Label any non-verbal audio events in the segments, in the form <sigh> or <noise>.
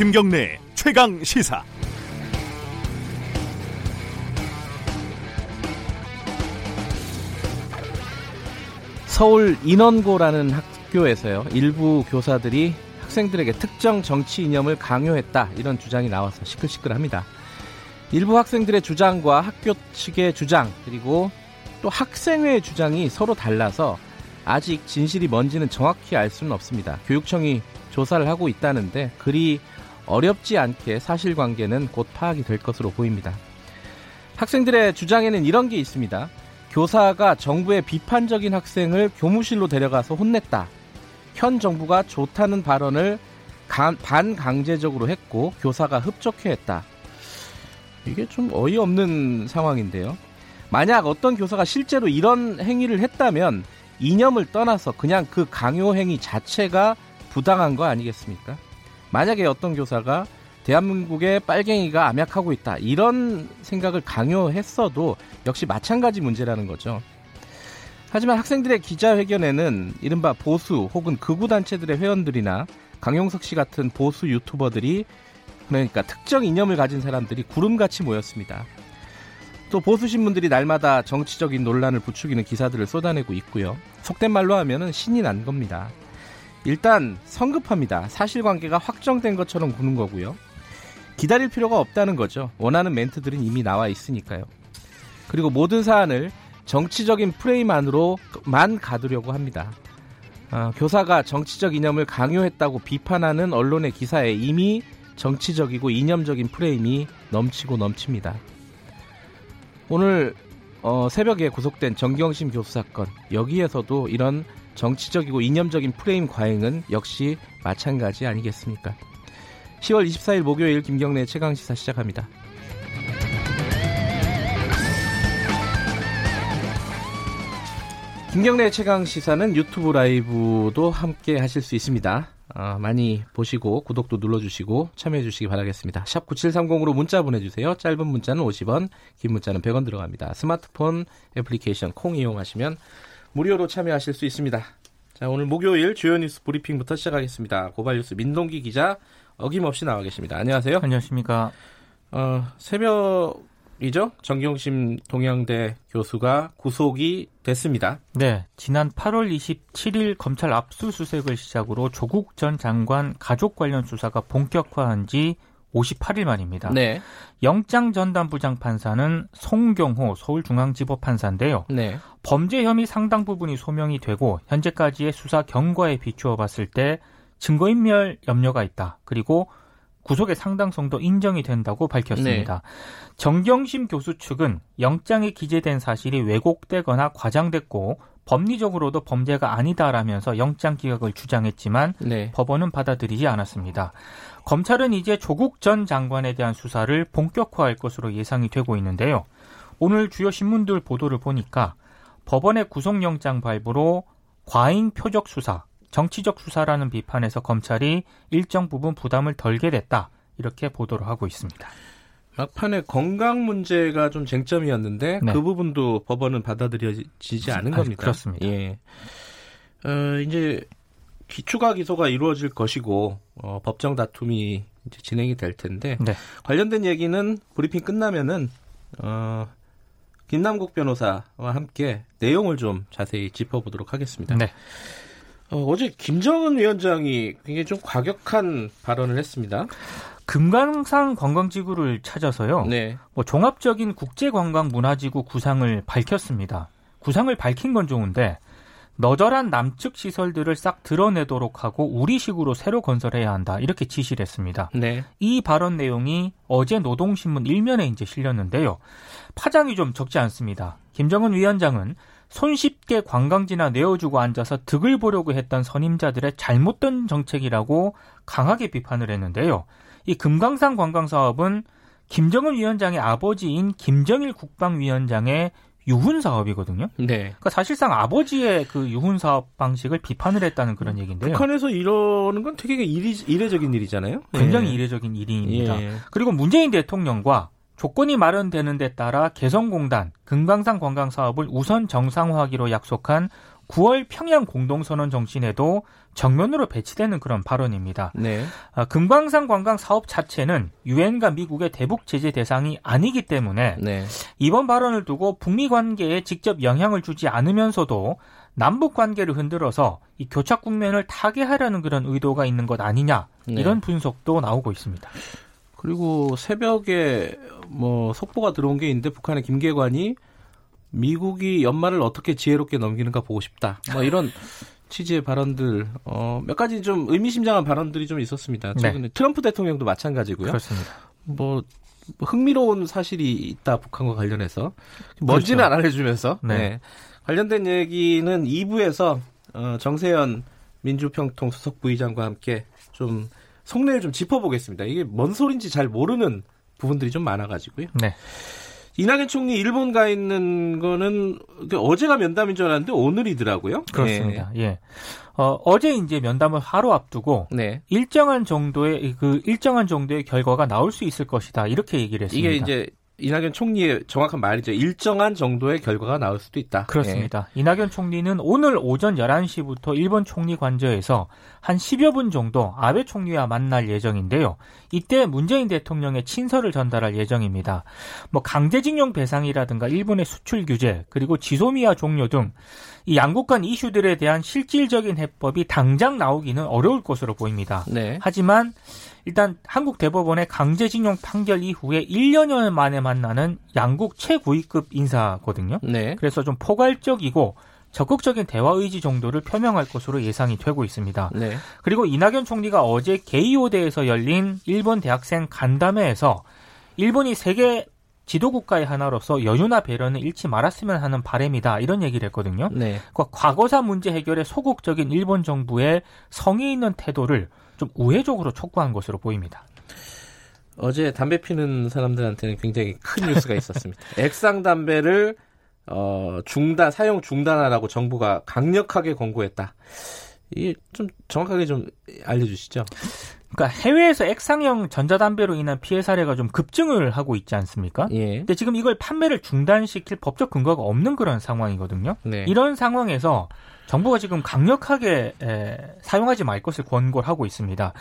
김경래 최강 시사. 서울 인원고라는 학교에서요 일부 교사들이 학생들에게 특정 정치 이념을 강요했다 이런 주장이 나와서 시끌시끌합니다. 일부 학생들의 주장과 학교 측의 주장 그리고 또 학생회의 주장이 서로 달라서 아직 진실이 뭔지는 정확히 알 수는 없습니다. 교육청이 조사를 하고 있다는데 그리 어렵지 않게 사실관계는 곧 파악이 될 것으로 보입니다. 학생들의 주장에는 이런 게 있습니다. 교사가 정부의 비판적인 학생을 교무실로 데려가서 혼냈다. 현 정부가 좋다는 발언을 반강제적으로 했고 교사가 흡족해 했다. 이게 좀 어이없는 상황인데요. 만약 어떤 교사가 실제로 이런 행위를 했다면 이념을 떠나서 그냥 그 강요 행위 자체가 부당한 거 아니겠습니까? 만약에 어떤 교사가 대한민국의 빨갱이가 암약하고 있다 이런 생각을 강요했어도 역시 마찬가지 문제라는 거죠. 하지만 학생들의 기자회견에는 이른바 보수 혹은 극우 단체들의 회원들이나 강용석 씨 같은 보수 유튜버들이 그러니까 특정 이념을 가진 사람들이 구름같이 모였습니다. 또 보수 신문들이 날마다 정치적인 논란을 부추기는 기사들을 쏟아내고 있고요. 속된 말로 하면은 신이 난 겁니다. 일단 성급합니다. 사실관계가 확정된 것처럼 구는 거고요. 기다릴 필요가 없다는 거죠. 원하는 멘트들은 이미 나와 있으니까요. 그리고 모든 사안을 정치적인 프레임 안으로만 가두려고 합니다. 어, 교사가 정치적 이념을 강요했다고 비판하는 언론의 기사에 이미 정치적이고 이념적인 프레임이 넘치고 넘칩니다. 오늘 어, 새벽에 구속된 정경심 교수 사건 여기에서도 이런 정치적이고 이념적인 프레임 과잉은 역시 마찬가지 아니겠습니까? 10월 24일 목요일 김경래 최강 시사 시작합니다. 김경래 최강 시사는 유튜브 라이브도 함께 하실 수 있습니다. 어, 많이 보시고 구독도 눌러주시고 참여해주시기 바라겠습니다. 샵 9730으로 문자 보내주세요. 짧은 문자는 50원, 긴 문자는 100원 들어갑니다. 스마트폰 애플리케이션 콩 이용하시면 무료로 참여하실 수 있습니다. 자, 오늘 목요일 주요 뉴스 브리핑부터 시작하겠습니다. 고발 뉴스 민동기 기자 어김없이 나와 계십니다. 안녕하세요. 안녕하십니까. 어, 새벽 이죠? 정경심 동양대 교수가 구속이 됐습니다. 네, 지난 8월 27일 검찰 압수수색을 시작으로 조국 전 장관 가족 관련 수사가 본격화한 지 58일 만입니다. 네. 영장 전담 부장 판사는 송경호 서울중앙지법 판사인데요. 네. 범죄 혐의 상당 부분이 소명이 되고 현재까지의 수사 경과에 비추어 봤을 때 증거인멸 염려가 있다. 그리고 구속의 상당성도 인정이 된다고 밝혔습니다. 네. 정경심 교수 측은 영장에 기재된 사실이 왜곡되거나 과장됐고 법리적으로도 범죄가 아니다라면서 영장 기각을 주장했지만 네. 법원은 받아들이지 않았습니다. 검찰은 이제 조국 전 장관에 대한 수사를 본격화할 것으로 예상이 되고 있는데요. 오늘 주요 신문들 보도를 보니까 법원의 구속영장 발부로 과잉 표적 수사, 정치적 수사라는 비판에서 검찰이 일정 부분 부담을 덜게 됐다. 이렇게 보도를 하고 있습니다. 막판에 건강 문제가 좀 쟁점이었는데 네. 그 부분도 법원은 받아들여지지 않은 겁니다. 그렇습니다. 예. 어, 이제 기초가 기소가 이루어질 것이고 어, 법정 다툼이 이제 진행이 될 텐데 네. 관련된 얘기는 브리핑 끝나면은 어, 김남국 변호사와 함께 내용을 좀 자세히 짚어보도록 하겠습니다. 네. 어, 어제 김정은 위원장이 굉장히 좀 과격한 발언을 했습니다. 금강산 관광지구를 찾아서요. 네. 뭐 종합적인 국제관광 문화지구 구상을 밝혔습니다. 구상을 밝힌 건 좋은데 너절한 남측 시설들을 싹 드러내도록 하고 우리식으로 새로 건설해야 한다 이렇게 지시를 했습니다. 네. 이 발언 내용이 어제 노동신문 일면에 이제 실렸는데요. 파장이 좀 적지 않습니다. 김정은 위원장은 손쉽게 관광지나 내어주고 앉아서 득을 보려고 했던 선임자들의 잘못된 정책이라고 강하게 비판을 했는데요. 이 금강산 관광 사업은 김정은 위원장의 아버지인 김정일 국방위원장의 유훈 사업이거든요. 네. 그러니까 사실상 아버지의 그 유훈 사업 방식을 비판을 했다는 그런 얘기인데요. 북한에서 이러는 건 되게 이리, 이례적인 일이잖아요. 굉장히 예. 이례적인 일입니다. 예. 그리고 문재인 대통령과 조건이 마련되는 데 따라 개성공단 금강산 관광 사업을 우선 정상화하기로 약속한 9월 평양 공동선언 정신에도 정면으로 배치되는 그런 발언입니다. 네. 아, 금광산 관광 사업 자체는 유엔과 미국의 대북 제재 대상이 아니기 때문에 네. 이번 발언을 두고 북미 관계에 직접 영향을 주지 않으면서도 남북 관계를 흔들어서 이 교착 국면을 타개하려는 그런 의도가 있는 것 아니냐 네. 이런 분석도 나오고 있습니다. 그리고 새벽에 뭐 속보가 들어온 게 있는데 북한의 김계관이 미국이 연말을 어떻게 지혜롭게 넘기는가 보고 싶다. 뭐 이런 취지의 발언들 어, 몇 가지 좀 의미심장한 발언들이 좀 있었습니다. 네. 최근에 트럼프 대통령도 마찬가지고요. 그렇습니다. 뭐 흥미로운 사실이 있다 북한과 관련해서 뭔지는 그렇죠. 안 알려주면서 네. 네. 관련된 얘기는 2부에서 어, 정세현 민주평통 수석 부의장과 함께 좀 속내를 좀 짚어보겠습니다. 이게 뭔 소린지 잘 모르는 부분들이 좀 많아가지고요. 네. 이낙연 총리 일본 가 있는 거는 어제가 면담인 줄 알았는데 오늘이더라고요. 그렇습니다. 예. 예. 어, 어제 이제 면담을 하루 앞두고 네. 일정한 정도의 그 일정한 정도의 결과가 나올 수 있을 것이다 이렇게 얘기를 했습니다. 이게 이제 이낙연 총리의 정확한 말이죠. 일정한 정도의 결과가 나올 수도 있다. 그렇습니다. 예. 이낙연 총리는 오늘 오전 11시부터 일본 총리 관저에서 한 10여 분 정도 아베 총리와 만날 예정인데요. 이때 문재인 대통령의 친서를 전달할 예정입니다. 뭐 강제징용 배상이라든가 일본의 수출 규제 그리고 지소미아 종료 등 이 양국 간 이슈들에 대한 실질적인 해법이 당장 나오기는 어려울 것으로 보입니다. 네. 하지만 일단 한국 대법원의 강제징용 판결 이후에 1년여 만에 만나는 양국 최고위급 인사거든요. 네. 그래서 좀 포괄적이고 적극적인 대화 의지 정도를 표명할 것으로 예상이 되고 있습니다. 네. 그리고 이낙연 총리가 어제 게이오대에서 열린 일본 대학생 간담회에서 일본이 세계 지도국가의 하나로서 여유나 배려는 잃지 말았으면 하는 바램이다 이런 얘기를 했거든요. 네. 그러니까 과거사 문제 해결에 소극적인 일본 정부의 성의 있는 태도를 좀 우회적으로 촉구한 것으로 보입니다. 어제 담배 피는 사람들한테는 굉장히 큰 뉴스가 있었습니다. <laughs> 액상 담배를 어, 중단 사용 중단하라고 정부가 강력하게 권고했다. 이게 좀 정확하게 좀 알려주시죠. 그러니까 해외에서 액상형 전자담배로 인한 피해 사례가 좀 급증을 하고 있지 않습니까? 예. 근데 지금 이걸 판매를 중단시킬 법적 근거가 없는 그런 상황이거든요. 네. 이런 상황에서 정부가 지금 강력하게 에, 사용하지 말 것을 권고를 하고 있습니다.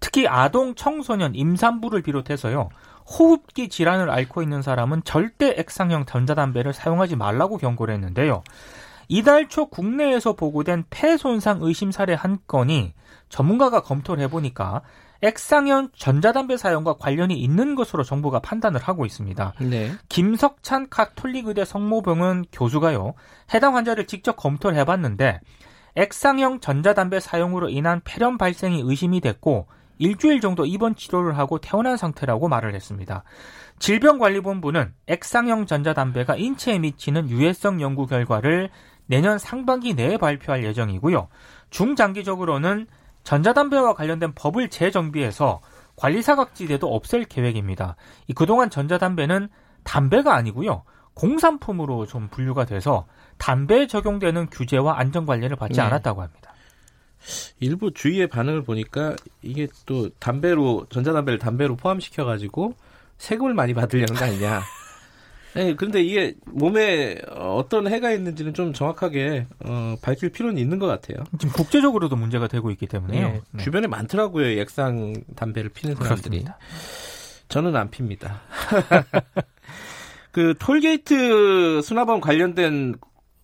특히 아동, 청소년, 임산부를 비롯해서요. 호흡기 질환을 앓고 있는 사람은 절대 액상형 전자담배를 사용하지 말라고 경고를 했는데요. 이달 초 국내에서 보고된 폐 손상 의심 사례 한 건이 전문가가 검토를 해보니까 액상형 전자담배 사용과 관련이 있는 것으로 정부가 판단을 하고 있습니다. 네. 김석찬 카톨릭의대 성모병원 교수가요. 해당 환자를 직접 검토를 해봤는데 액상형 전자담배 사용으로 인한 폐렴 발생이 의심이 됐고 일주일 정도 입원 치료를 하고 퇴원한 상태라고 말을 했습니다. 질병관리본부는 액상형 전자담배가 인체에 미치는 유해성 연구 결과를 내년 상반기 내에 발표할 예정이고요. 중장기적으로는 전자담배와 관련된 법을 재정비해서 관리사각지대도 없앨 계획입니다. 이 그동안 전자담배는 담배가 아니고요. 공산품으로 좀 분류가 돼서 담배에 적용되는 규제와 안전관리를 받지 네. 않았다고 합니다. 일부 주위의 반응을 보니까 이게 또 담배로 전자담배를 담배로 포함시켜 가지고 세금을 많이 받으려는 거 아니냐. 네, 그런데 이게 몸에 어떤 해가 있는지는 좀 정확하게 어, 밝힐 필요는 있는 것 같아요. 지금 국제적으로도 문제가 되고 있기 때문에요. 네, 네. 주변에 많더라고요. 액상 담배를 피는 사람들이. 그렇습니다. 저는 안 핍니다. <laughs> 그 톨게이트 수납원 관련된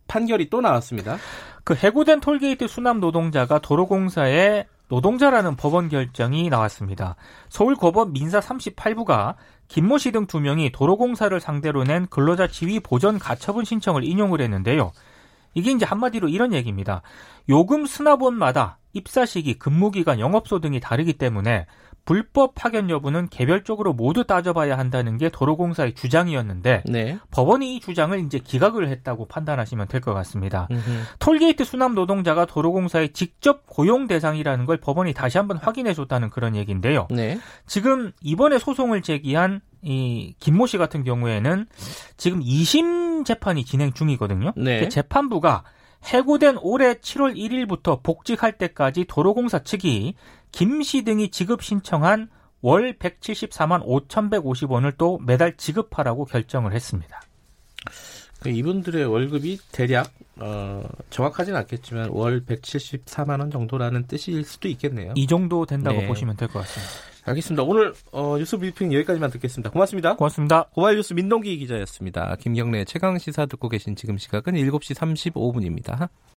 판결이 또 나왔습니다. 그 해고된 톨게이트 수납 노동자가 도로공사에 노동자라는 법원 결정이 나왔습니다. 서울고법 민사 38부가 김모 씨 등 두 명이 도로공사를 상대로 낸 근로자 지위 보전 가처분 신청을 인용을 했는데요. 이게 이제 한마디로 이런 얘기입니다. 요금 수납원마다 입사 시기, 근무 기간, 영업소 등이 다르기 때문에 불법 파견 여부는 개별적으로 모두 따져봐야 한다는 게 도로공사의 주장이었는데 네. 법원이 이 주장을 이제 기각을 했다고 판단하시면 될 것 같습니다. 음흠. 톨게이트 수납 노동자가 도로공사의 직접 고용 대상이라는 걸 법원이 다시 한번 확인해 줬다는 그런 얘기인데요. 네. 지금 이번에 소송을 제기한 이 김모 씨 같은 경우에는 지금 2심 재판이 진행 중이거든요. 네. 재판부가 해고된 올해 7월 1일부터 복직할 때까지 도로공사 측이 김 씨 등이 지급 신청한 월 174만 5,150원을 또 매달 지급하라고 결정을 했습니다. 이분들의 월급이 대략 어, 정확하진 않겠지만 월 174만 원 정도라는 뜻일 수도 있겠네요. 이 정도 된다고 네. 보시면 될 것 같습니다. 알겠습니다. 오늘 어, 뉴스 브리핑 여기까지만 듣겠습니다. 고맙습니다. 고맙습니다. 고발 뉴스 민동기 기자였습니다. 김경래 최강 시사 듣고 계신 지금 시각은 7시 35분입니다.